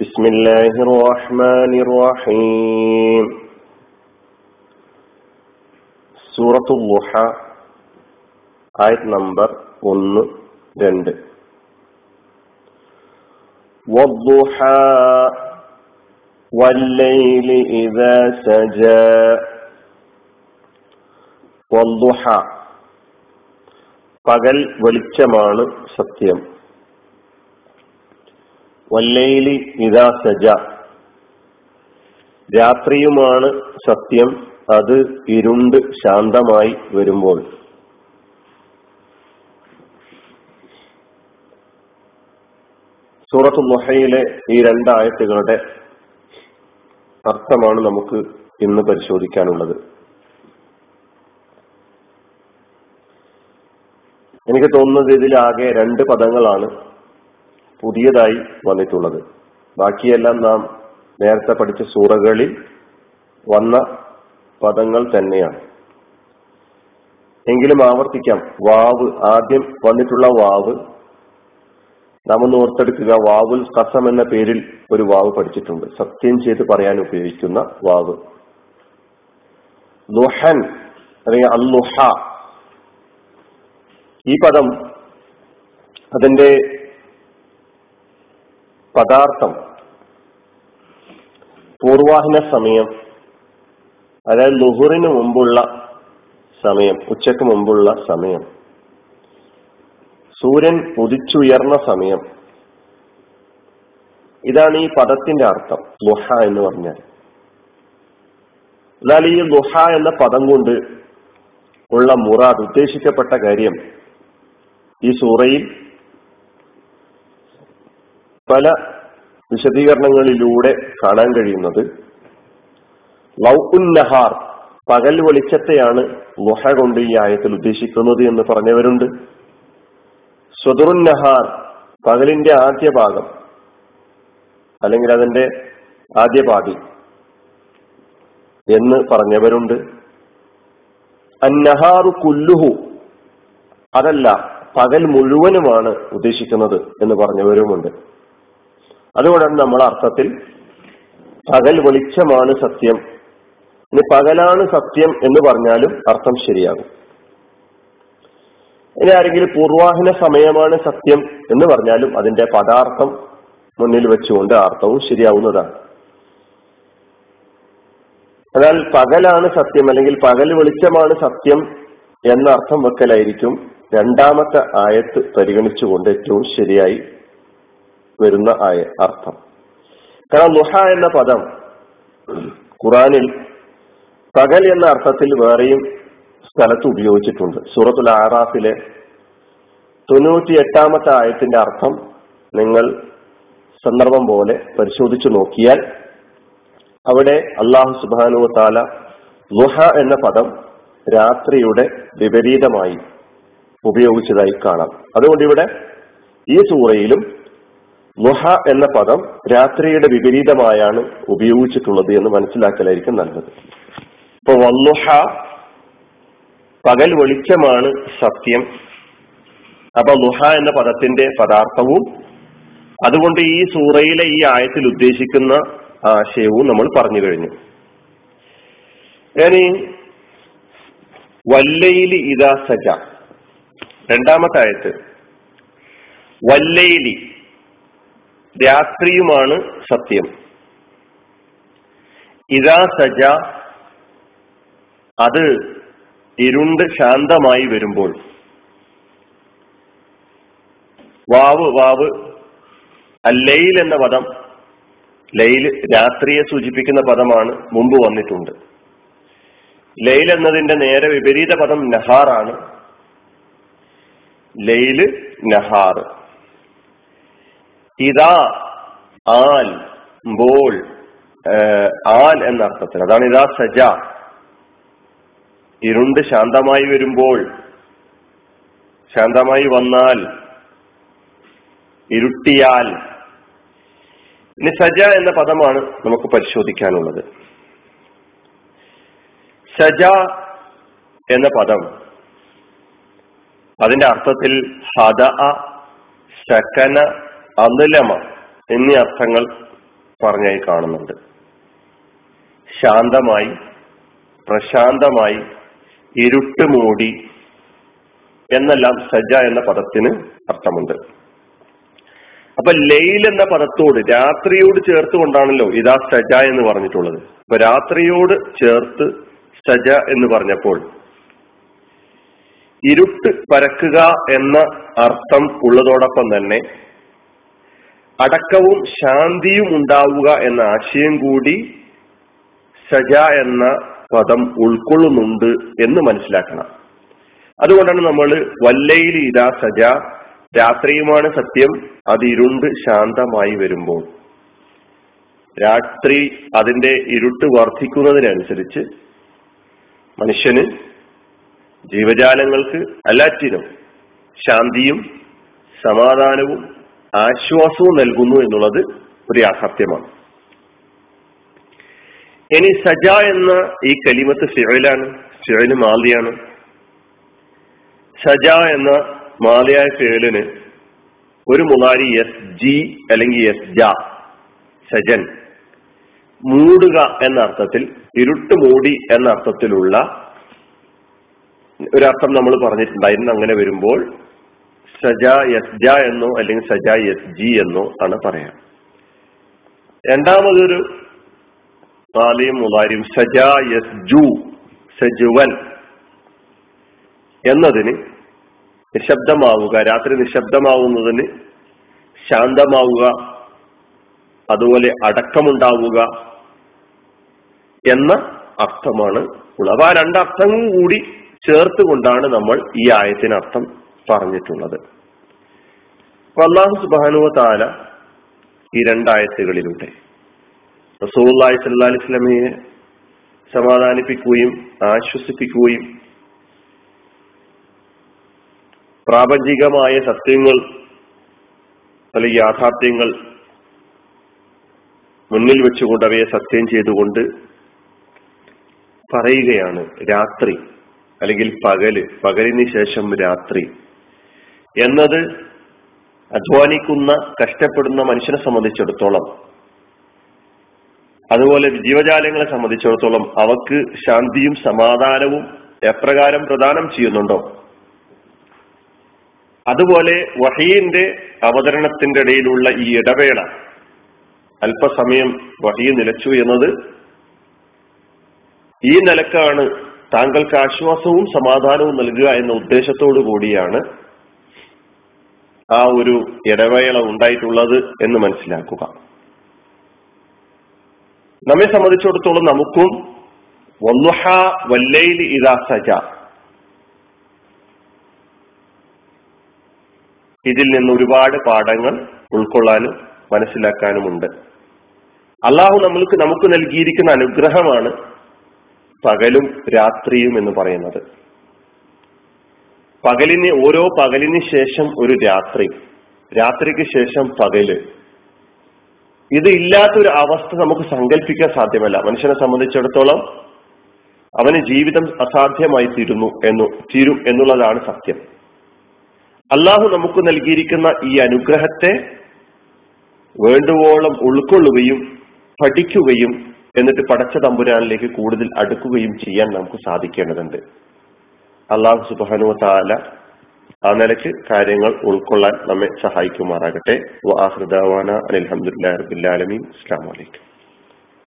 بسم الله الرحمن الرحيم സൂറത്തു ലുഹ ആയത് നമ്പർ ഒന്ന് രണ്ട് والضحى والليل إذا سجى والضحى പകൽ വെളിച്ചമാണ് സത്യം വല്ലയിലി ഇതാ സജ. രാത്രിയുമാണ് സത്യം അത് ഇരുണ്ട് ശാന്തമായി വരുമ്പോൾ. സൂറത്ത് മൊഹയിലെ ഈ രണ്ടായത്തുകളുടെ അർത്ഥമാണ് നമുക്ക് ഇന്ന് പരിശോധിക്കാനുള്ളത്. എനിക്ക് തോന്നുന്നത് ഇതിലാകെ രണ്ട് പദങ്ങളാണ് പുതിയതായി വന്നിട്ടുള്ളത്. ബാക്കിയെല്ലാം നാം നേരത്തെ പഠിച്ച സൂറകളിൽ വന്ന പദങ്ങൾ തന്നെയാണ്. എങ്കിലും ആവർത്തിക്കാം. വാവ് ആദ്യം വന്നിട്ടുള്ള വാവ്. നാം ഒന്ന് ഓർത്തെടുക്കുക. വാവുൽ കസം എന്ന പേരിൽ ഒരു വാവ് പഠിച്ചിട്ടുണ്ട്. സത്യം ചെയ്ത് പറയാൻ ഉപയോഗിക്കുന്ന വാവ്. ലുഹൻ അല്ലെങ്കിൽ അല്ലുഹ ഈ പദം അതിന്റെ പദാർത്ഥം. പൂർവാഹിന സമയം അതായത് ലുഹുറിന് മുമ്പുള്ള സമയം ഉച്ചയ്ക്ക് മുമ്പുള്ള സമയം സൂര്യൻ ഉദിച്ചുയർന്ന സമയം. ഇതാണ് ഈ പദത്തിന്റെ അർത്ഥം ലുഹ എന്ന് പറഞ്ഞാൽ. എന്നാൽ ഈ ലുഹ എന്ന പദം കൊണ്ട് ഉള്ള മുറാദ് ഉദ്ദേശിക്കപ്പെട്ട കാര്യം ഈ സൂറയിൽ പല വിശദീകരണങ്ങളിലൂടെ കാണാൻ കഴിയുന്നത് ലൗഉന്നഹാർ പകൽ വെളിച്ചത്തെയാണ് ലുഹ കൊണ്ട് ഈ ആയത്തിൽ ഉദ്ദേശിക്കുന്നത് എന്ന് പറഞ്ഞവരുണ്ട്. സ്വതുറുന്നഹാർ പകലിന്റെ ആദ്യ ഭാഗം അല്ലെങ്കിൽ അതിന്റെ ആദ്യ പാതി എന്ന് പറഞ്ഞവരുണ്ട്. അന്നഹാറു കുല്ലുഹു അതല്ല പകൽ മുഴുവനുമാണ് ഉദ്ദേശിക്കുന്നത് എന്ന് പറഞ്ഞവരുമുണ്ട്. അതുകൊണ്ടാണ് നമ്മൾ അർത്ഥത്തിൽ പകൽ വെളിച്ചമാണ് സത്യം. ഇനി പകലാണ് സത്യം എന്ന് പറഞ്ഞാലും അർത്ഥം ശരിയാകും. ഇനി ആരെങ്കിലും പൂർവാഹന സമയമാണ് സത്യം എന്ന് പറഞ്ഞാലും അതിന്റെ പദാർത്ഥം മുന്നിൽ വെച്ചുകൊണ്ട് അർത്ഥവും ശരിയാവുന്നതാണ്. അതിനാൽ പകലാണ് സത്യം അല്ലെങ്കിൽ പകൽ വെളിച്ചമാണ് സത്യം എന്ന അർത്ഥം വെക്കലായിരിക്കും രണ്ടാമത്തെ ആയത്ത് പരിഗണിച്ചുകൊണ്ട് ഏറ്റവും ശരിയായി വരുന്ന ആയ അർത്ഥം. കാരണം ലുഹ എന്ന പദം ഖുറാനിൽ പകൽ എന്ന അർത്ഥത്തിൽ വേറെയും സ്ഥലത്ത് ഉപയോഗിച്ചിട്ടുണ്ട്. സൂറത്തുൽ ആറാഫിലെ തൊണ്ണൂറ്റി എട്ടാമത്തെ ആയത്തിന്റെ അർത്ഥം നിങ്ങൾ സന്ദർഭം പോലെ പരിശോധിച്ചു നോക്കിയാൽ അവിടെ അള്ളാഹു സുബാനു താല ലുഹ എന്ന പദം രാത്രിയുടെ വിപരീതമായി ഉപയോഗിച്ചതായി കാണാം. അതുകൊണ്ട് ഇവിടെ ഈ സൂറയിലും ലുഹ എന്ന പദം രാത്രിയുടെ വിപരീതമായാണ് ഉപയോഗിച്ചിട്ടുള്ളത് എന്ന് മനസ്സിലാക്കലായിരിക്കും നല്ലത്. ഇപ്പൊ വല്ലുഹ പകൽ വെളിച്ചമാണ് സത്യം. അപ്പൊ ലുഹ എന്ന പദത്തിന്റെ പദാർത്ഥവും അതുകൊണ്ട് ഈ സൂറയിലെ ഈ ആയത്തിൽ ഉദ്ദേശിക്കുന്ന ആശയവും നമ്മൾ പറഞ്ഞു കഴിഞ്ഞു. ഇനി വല്ലയിലി ഇതാ സജ. രണ്ടാമത്തെ ആയത്ത്. വല്ലയിലി രാത്രിയുമാണ് സത്യം. ഇതാ സജ അത് ഇരുണ്ട് ശാന്തമായി വരുമ്പോൾ. വാവ് വാവ് അല്ലയിൽ എന്ന പദം ലൈൽ രാത്രിയെ സൂചിപ്പിക്കുന്ന പദമാണ് മുമ്പ് വന്നിട്ടുണ്ട്. ലൈൽ എന്നതിന്റെ നേരെ വിപരീത പദം നഹാറാണ്. ലൈൽ നഹാർ. ഇതാ ആൽ ബോൾ ആൽ എന്ന അർത്ഥത്തിൽ അതാണ് ഇതാ സജ. ഇരുണ്ട് ശാന്തമായി വരുമ്പോൾ ശാന്തമായി വന്നാൽ ഇരുട്ടിയാൽ. ഇനി സജ എന്ന പദമാണ് നമുക്ക് പരിശോധിക്കാനുള്ളത്. സജ എന്ന പദം അതിന്റെ അർത്ഥത്തിൽ ഹദ സകന അനിലമ എന്നീ അർത്ഥങ്ങൾ പറഞ്ഞായി കാണുന്നുണ്ട്. ശാന്തമായി പ്രശാന്തമായി ഇരുട്ട് മൂടി എന്നെല്ലാം സജ എന്ന പദത്തിന് അർത്ഥമുണ്ട്. അപ്പൊ ലെയിൽ എന്ന പദത്തോട് രാത്രിയോട് ചേർത്ത് കൊണ്ടാണല്ലോ ഇതാ സജ എന്ന് പറഞ്ഞിട്ടുള്ളത്. അപ്പൊ രാത്രിയോട് ചേർത്ത് സജ എന്ന് പറഞ്ഞപ്പോൾ ഇരുട്ട് പരക്കുക എന്ന അർത്ഥം ഉള്ളതോടൊപ്പം തന്നെ അടക്കവും ശാന്തിയും ഉണ്ടാവുക എന്ന ആശയം കൂടി സജ എന്ന പദം ഉൾക്കൊള്ളുന്നുണ്ട് എന്ന് മനസ്സിലാക്കണം. അതുകൊണ്ടാണ് നമ്മൾ വല്ലയിൽ ഇതാ സജ രാത്രിയുമാണ് സത്യം അത് ഇരുണ്ട് ശാന്തമായി വരുമ്പോൾ. രാത്രി അതിന്റെ ഇരുട്ട് വർദ്ധിക്കുന്നതിനനുസരിച്ച് മനുഷ്യന് ജീവജാലങ്ങൾക്ക് എല്ലാറ്റിനും ശാന്തിയും സമാധാനവും ആശ്വാസവും നൽകുന്നു എന്നുള്ളത് ഒരു യാഥാർത്ഥ്യമാണ്. ഇനി സജ എന്ന ഈ കലിമത്ത് ഫിഴലാണ് ഫിഴൽ മാലിയാണ്. സജ എന്ന മാലിയായ ഫിഴലിന് ഒരു മുതാരി എസ് ജി അല്ലെങ്കിൽ എസ് ജ സജൻ. മൂടുക എന്ന അർത്ഥത്തിൽ ഇരുട്ട് മൂടി എന്ന അർത്ഥത്തിലുള്ള ഒരർത്ഥം നമ്മൾ പറഞ്ഞിട്ടുണ്ടായിരുന്നു. അങ്ങനെ വരുമ്പോൾ സജ ജ എന്നോ അല്ലെങ്കിൽ സജ എസ് ജി എന്നോ ആണ് പറയാം. രണ്ടാമതൊരു താലിയും മുതാരിയും സജ എസ് ജു സജുവൻ എന്നതിന് നിശബ്ദമാവുക രാത്രി നിശബ്ദമാവുന്നതിന് ശാന്തമാവുക അതുപോലെ അടക്കമുണ്ടാവുക എന്ന അർത്ഥമാണ് ഉള്ളത് ആ രണ്ടർത്ഥവും കൂടി ചേർത്തുകൊണ്ടാണ് നമ്മൾ ഈ ആയത്തിന് അർത്ഥം പറഞ്ഞിട്ടുള്ളത്. അള്ളാഹു സുബാനുവ താല ഈ രണ്ടായത്തുകളിലൂടെ റസൂള്ളി സല്ലാ അലിസ്ലമയെ സമാധാനിപ്പിക്കുകയും ആശ്വസിപ്പിക്കുകയും പ്രാപഞ്ചികമായ സത്യങ്ങൾ അല്ലെങ്കിൽ യാഥാർത്ഥ്യങ്ങൾ മുന്നിൽ വെച്ചുകൊണ്ട് അവയെ സത്യം ചെയ്തുകൊണ്ട് പറയുകയാണ് രാത്രി അല്ലെങ്കിൽ പകൽ പകലിന് ശേഷം രാത്രി. എന്നത് അധ്വാനിക്കുന്ന കഷ്ടപ്പെടുന്ന മനുഷ്യനെ സംബന്ധിച്ചിടത്തോളം അതുപോലെ ജീവജാലങ്ങളെ സംബന്ധിച്ചിടത്തോളം അവക്ക് ശാന്തിയും സമാധാനവും എപ്രകാരം പ്രദാനം ചെയ്യുന്നുണ്ടോ? അതുപോലെ വഹീന്റെ അവതരണത്തിന്റെ ഇടയിലുള്ള ഈ ഇടവേള അല്പസമയം വഹീ നിലച്ചു എന്നത് ഈ നിലക്കാണ് താങ്കൾക്ക് ആശ്വാസവും സമാധാനവും നൽകുക എന്ന ഉദ്ദേശത്തോടു കൂടിയാണ് ആ ഒരു ഇടവേള ഉണ്ടായിട്ടുള്ളത് എന്ന് മനസ്സിലാക്കുക. നമ്മെ സംബന്ധിച്ചിടത്തോളം നമുക്കും വല്ലുഹ വല്ലയിൽ ഇതാ സജ. ഇതിൽ നിന്ന് ഒരുപാട് പാഠങ്ങൾ ഉൾക്കൊള്ളാനും മനസ്സിലാക്കാനുമുണ്ട്. അള്ളാഹു നമ്മൾക്ക് നമുക്ക് നൽകിയിരിക്കുന്ന അനുഗ്രഹമാണ് പകലും രാത്രിയും എന്ന് പറയുന്നത്. പകലിന് ഓരോ പകലിന് ശേഷം ഒരു രാത്രി. രാത്രിക്ക് ശേഷം പകൽ. ഇത് ഇല്ലാത്തൊരു അവസ്ഥ നമുക്ക് സങ്കല്പിക്കാൻ സാധ്യമല്ല. മനുഷ്യനെ സംബന്ധിച്ചിടത്തോളം അവന് ജീവിതം അസാധ്യമായി തീരുന്നു എന്നു തീരും എന്നുള്ളതാണ് സത്യം. അള്ളാഹു നമുക്ക് നൽകിയിരിക്കുന്ന ഈ അനുഗ്രഹത്തെ വേണ്ടുവോളം ഉൾക്കൊള്ളുകയും പഠിക്കുകയും എന്നിട്ട് പടച്ച തമ്പുരാനിലേക്ക് കൂടുതൽ അടുക്കുകയും ചെയ്യാൻ നമുക്ക് സാധിക്കേണ്ടതുണ്ട്. അള്ളാഹു സുബാനു താല ആ നിലയ്ക്ക് കാര്യങ്ങൾ ഉൾക്കൊള്ളാൻ നമ്മെ സഹായിക്കുമാറാകട്ടെ. വാഹൃദാന അലഹമുല്ലാ റബിൻ അസ്സാം വലൈക്കും